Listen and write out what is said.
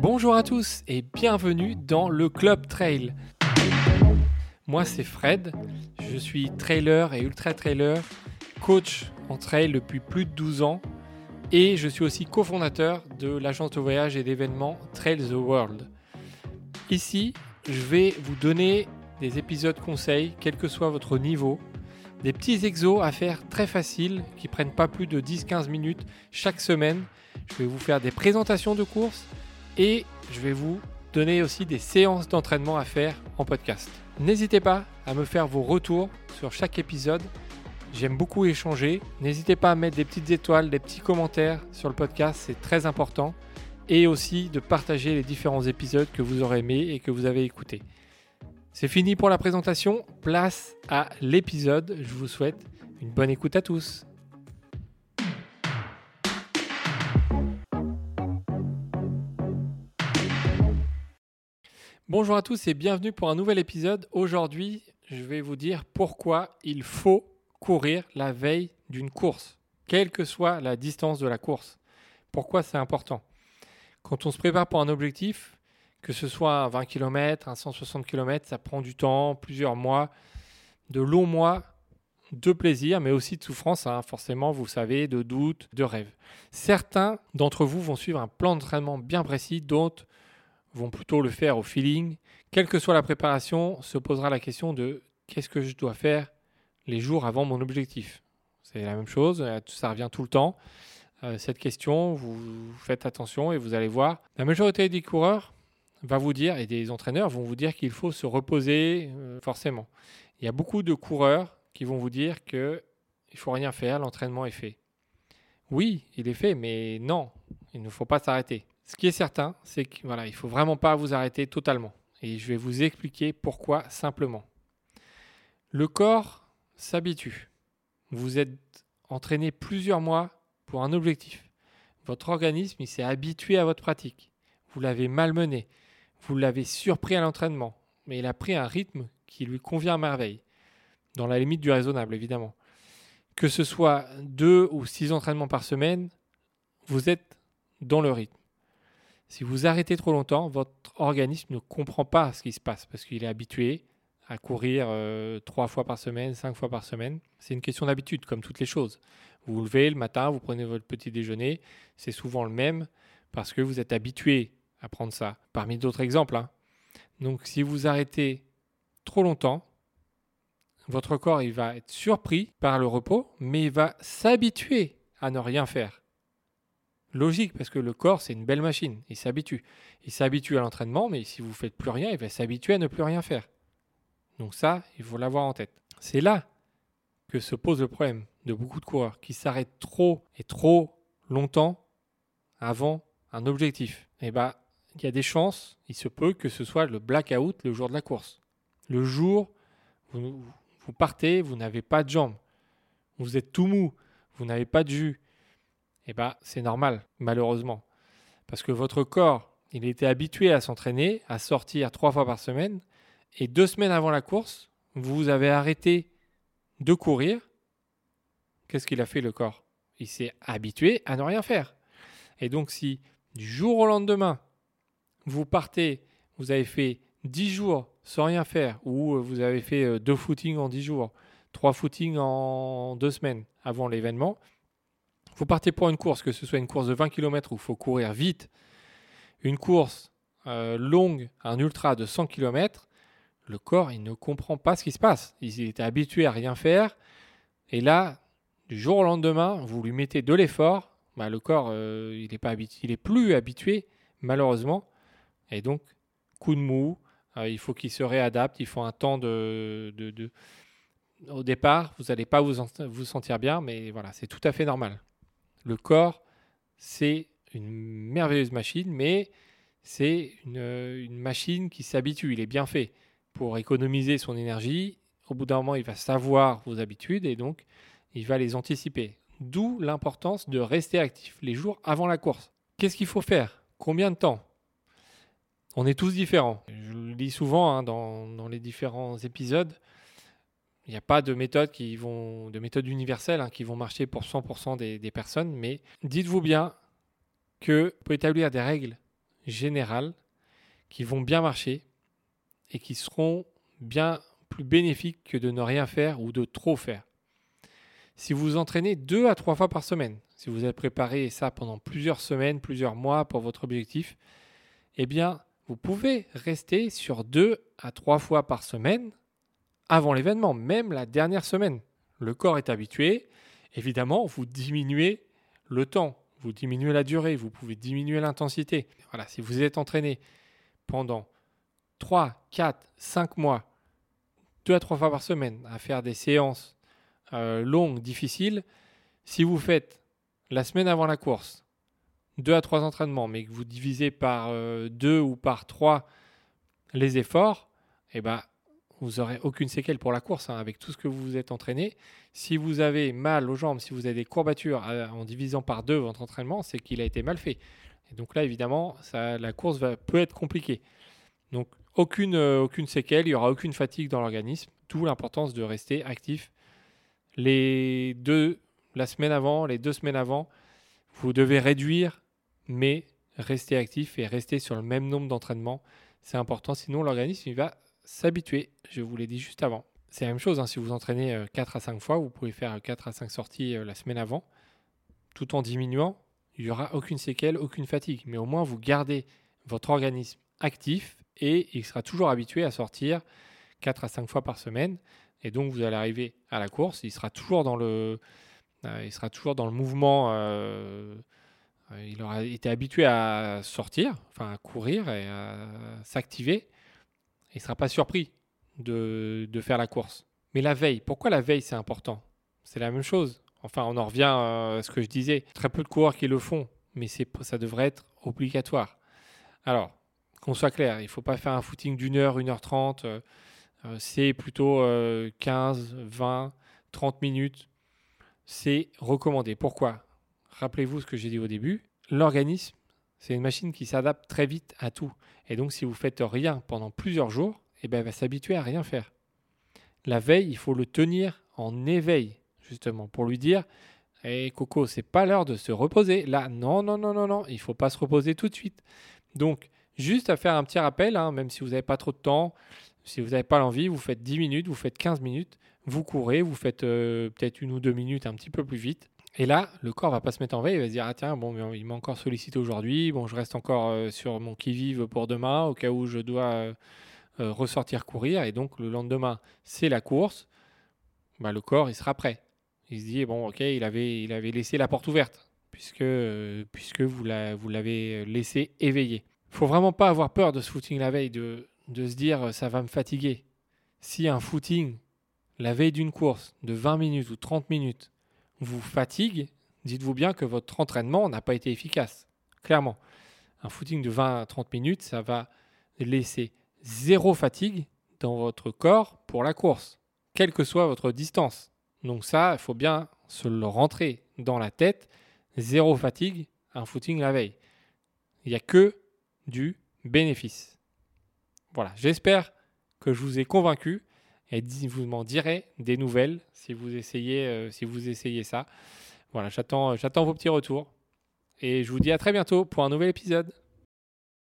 Bonjour à tous et bienvenue dans le Club Trail. Moi c'est Fred, je suis trailer et ultra trailer, coach en trail depuis plus de 12 ans et je suis aussi cofondateur de l'agence de voyage et d'événements Trail the World. Ici, je vais vous donner des épisodes conseils, quel que soit votre niveau, des petits exos à faire très faciles qui prennent pas plus de 10-15 minutes chaque semaine. Je vais vous faire des présentations de courses et je vais vous donner aussi des séances d'entraînement à faire en podcast. N'hésitez pas à me faire vos retours sur chaque épisode. J'aime beaucoup échanger. N'hésitez pas à mettre des petites étoiles, des petits commentaires sur le podcast, c'est très important. Et aussi de partager les différents épisodes que vous aurez aimés et que vous avez écoutés. C'est fini pour la présentation, place à l'épisode. Je vous souhaite une bonne écoute à tous. Bonjour à tous et bienvenue pour un nouvel épisode. Aujourd'hui, je vais vous dire pourquoi il faut courir la veille d'une course, quelle que soit la distance de la course. Pourquoi c'est important? Quand on se prépare pour un objectif, que ce soit un 20 km, un 160 km, ça prend du temps, plusieurs mois, de longs mois de plaisir, mais aussi de souffrance, hein, forcément, vous savez, de doute, de rêve. Certains d'entre vous vont suivre un plan d'entraînement bien précis, d'autres vont plutôt le faire au feeling. Quelle que soit la préparation, se posera la question de qu'est-ce que je dois faire les jours avant mon objectif. C'est la même chose, euh, ça revient tout le temps. Euh, cette question, vous faites attention et vous allez voir. La majorité des coureurs va vous dire, et des entraîneurs vont vous dire qu'il faut se reposer euh, forcément. Il y a beaucoup de coureurs qui vont vous dire qu'il ne faut rien faire, l'entraînement est fait. Oui, il est fait, mais non, il ne faut pas s'arrêter. Ce qui est certain, c'est qu'il ne faut vraiment pas vous arrêter totalement. Et je vais vous expliquer pourquoi simplement. Le corps s'habitue. Vous êtes entraîné plusieurs mois pour un objectif. Votre organisme, s'est habitué à votre pratique. Vous l'avez malmené. Vous l'avez surpris à l'entraînement, mais il a pris un rythme qui lui convient à merveille, dans la limite du raisonnable évidemment. Que ce soit deux ou six entraînements par semaine, vous êtes dans le rythme. Si vous arrêtez trop longtemps, votre organisme ne comprend pas ce qui se passe parce qu'il est habitué à courir euh, trois fois par semaine, cinq fois par semaine. C'est une question d'habitude, comme toutes les choses. Vous vous levez le matin, vous prenez votre petit déjeuner, c'est souvent le même parce que vous êtes habitué à prendre ça, parmi d'autres exemples. Hein. Donc si vous arrêtez trop longtemps, votre corps il va être surpris par le repos, mais il va s'habituer à ne rien faire. Logique, parce que le corps, c'est une belle machine. Il s'habitue. Il s'habitue à l'entraînement, mais si vous ne faites plus rien, il va s'habituer à ne plus rien faire. Donc ça, il faut l'avoir en tête. C'est là que se pose le problème de beaucoup de coureurs qui s'arrêtent trop et trop longtemps avant un objectif. Et eh ben, il y a des chances, il se peut que ce soit le blackout le jour de la course. Le jour, vous, vous partez, vous n'avez pas de jambes, vous êtes tout mou, vous n'avez pas de jus. Eh bien, c'est normal, malheureusement. Parce que votre corps, il était habitué à s'entraîner, à sortir trois fois par semaine, et deux semaines avant la course, vous avez arrêté de courir. Qu'est-ce qu'il a fait le corps? Il s'est habitué à ne rien faire. Et donc si du jour au lendemain, vous partez, vous avez fait 10 jours sans rien faire, ou vous avez fait euh, deux footings en 10 jours, trois footings en deux semaines avant l'événement, vous partez pour une course, que ce soit une course de 20 km où il faut courir vite, une course euh, longue, un ultra de 100 km, le corps, il ne comprend pas ce qui se passe. Il était habitué à rien faire. Et là, du jour au lendemain, vous lui mettez de l'effort. Bah, le corps, il n'est pas il est plus habitué, malheureusement. Et donc, coup de mou, euh, il faut qu'il se réadapte, il faut un temps de... de, Au départ, vous n'allez pas vous, vous sentir bien, mais voilà, c'est tout à fait normal. Le corps, c'est une merveilleuse machine, mais c'est une, machine qui s'habitue, il est bien fait. Pour économiser son énergie, au bout d'un moment, il va savoir vos habitudes et donc il va les anticiper. D'où l'importance de rester actif les jours avant la course. Qu'est-ce qu'il faut faire? Combien de temps? On est tous différents. Je le dis souvent hein, dans, les différents épisodes. Il n'y a pas de méthode qui vont, de méthode universelle hein, qui vont marcher pour 100% des, personnes, mais dites-vous bien que vous établir des règles générales qui vont bien marcher et qui seront bien plus bénéfiques que de ne rien faire ou de trop faire. Si vous vous entraînez deux à trois fois par semaine, si vous avez préparé ça pendant plusieurs semaines, plusieurs mois pour votre objectif, eh bien, vous pouvez rester sur deux à trois fois par semaine avant l'événement, même la dernière semaine. Le corps est habitué. Évidemment, vous diminuez le temps, vous diminuez la durée, vous pouvez diminuer l'intensité. Voilà, si vous êtes entraîné pendant 3, 4, 5 mois, deux à trois fois par semaine, à faire des séances euh, longues, difficiles, si vous faites la semaine avant la course, deux à trois entraînements, mais que vous divisez par euh, deux ou par trois les efforts, eh ben, vous n'aurez aucune séquelle pour la course hein, avec tout ce que vous vous êtes entraîné. Si vous avez mal aux jambes, si vous avez des courbatures euh, en divisant par deux votre entraînement, c'est qu'il a été mal fait. Et donc là, évidemment, la course peut être compliquée. Donc aucune, euh, aucune séquelle, il n'y aura aucune fatigue dans l'organisme, d'où l'importance de rester actif. Les deux, la semaine avant, les deux semaines avant, vous devez réduire, mais rester actif et rester sur le même nombre d'entraînements. C'est important, sinon l'organisme va s'habituer. Je vous l'ai dit juste avant. C'est la même chose, hein, si vous entraînez 4 euh, à 5 fois, vous pouvez faire 4 à 5 sorties euh, la semaine avant, tout en diminuant. Il n'y aura aucune séquelle, aucune fatigue. Mais au moins, vous gardez votre organisme actif et il sera toujours habitué à sortir 4 à 5 fois par semaine. Et donc, vous allez arriver à la course, il sera toujours dans le, euh, il sera toujours dans le mouvement. il aura été habitué à sortir, enfin à courir et à s'activer il ne sera pas surpris de, faire la course. Mais la veille, pourquoi la veille c'est important? C'est la même chose. Enfin, on en revient euh, à ce que je disais. Très peu de coureurs qui le font, mais ça devrait être obligatoire. Alors, qu'on soit clair, il ne faut pas faire un footing d'une heure, une heure trente. Euh, euh, c'est plutôt 15, 20, 30 minutes. C'est recommandé. Pourquoi? Rappelez-vous ce que j'ai dit au début. L'organisme c'est une machine qui s'adapte très vite à tout. Et donc, si vous faites rien pendant plusieurs jours, eh ben, elle va s'habituer à rien faire. La veille, il faut le tenir en éveil, justement, pour lui dire Hé hey, Coco, c'est pas l'heure de se reposer. Là, non, non, non, non, non, il faut pas se reposer tout de suite. Donc, juste à faire un petit rappel, hein, même si vous n'avez pas trop de temps, si vous n'avez pas l'envie, vous faites 10 minutes, vous faites 15 minutes, vous courez, vous faites euh, peut-être une ou deux minutes un petit peu plus vite. Et là, le corps va pas se mettre en veille, il va se dire ah tiens bon il m'a encore sollicité aujourd'hui, bon je reste encore euh, sur mon qui vive pour demain au cas où je dois euh, euh, ressortir courir et donc le lendemain c'est la course, bah, le corps il sera prêt. Il se dit bon ok il avait il avait laissé la porte ouverte puisque puisque vous l'avez laissé éveillé. Faut vraiment pas avoir peur de ce footing la veille de de se dire ça va me fatiguer. Si un footing la veille d'une course de 20 minutes ou 30 minutes vous fatigue, dites-vous bien que votre entraînement n'a pas été efficace. Clairement. Un footing de 20 à 30 minutes, ça va laisser zéro fatigue dans votre corps pour la course, quelle que soit votre distance. Donc ça, il faut bien se le rentrer dans la tête. Zéro fatigue, un footing la veille. Il n'y a que du bénéfice. Voilà, j'espère que je vous ai convaincu et vous m'en direz des nouvelles si vous essayez, euh, si vous essayez ça. Voilà, j'attends, j'attends vos petits retours. Et je vous dis à très bientôt pour un nouvel épisode.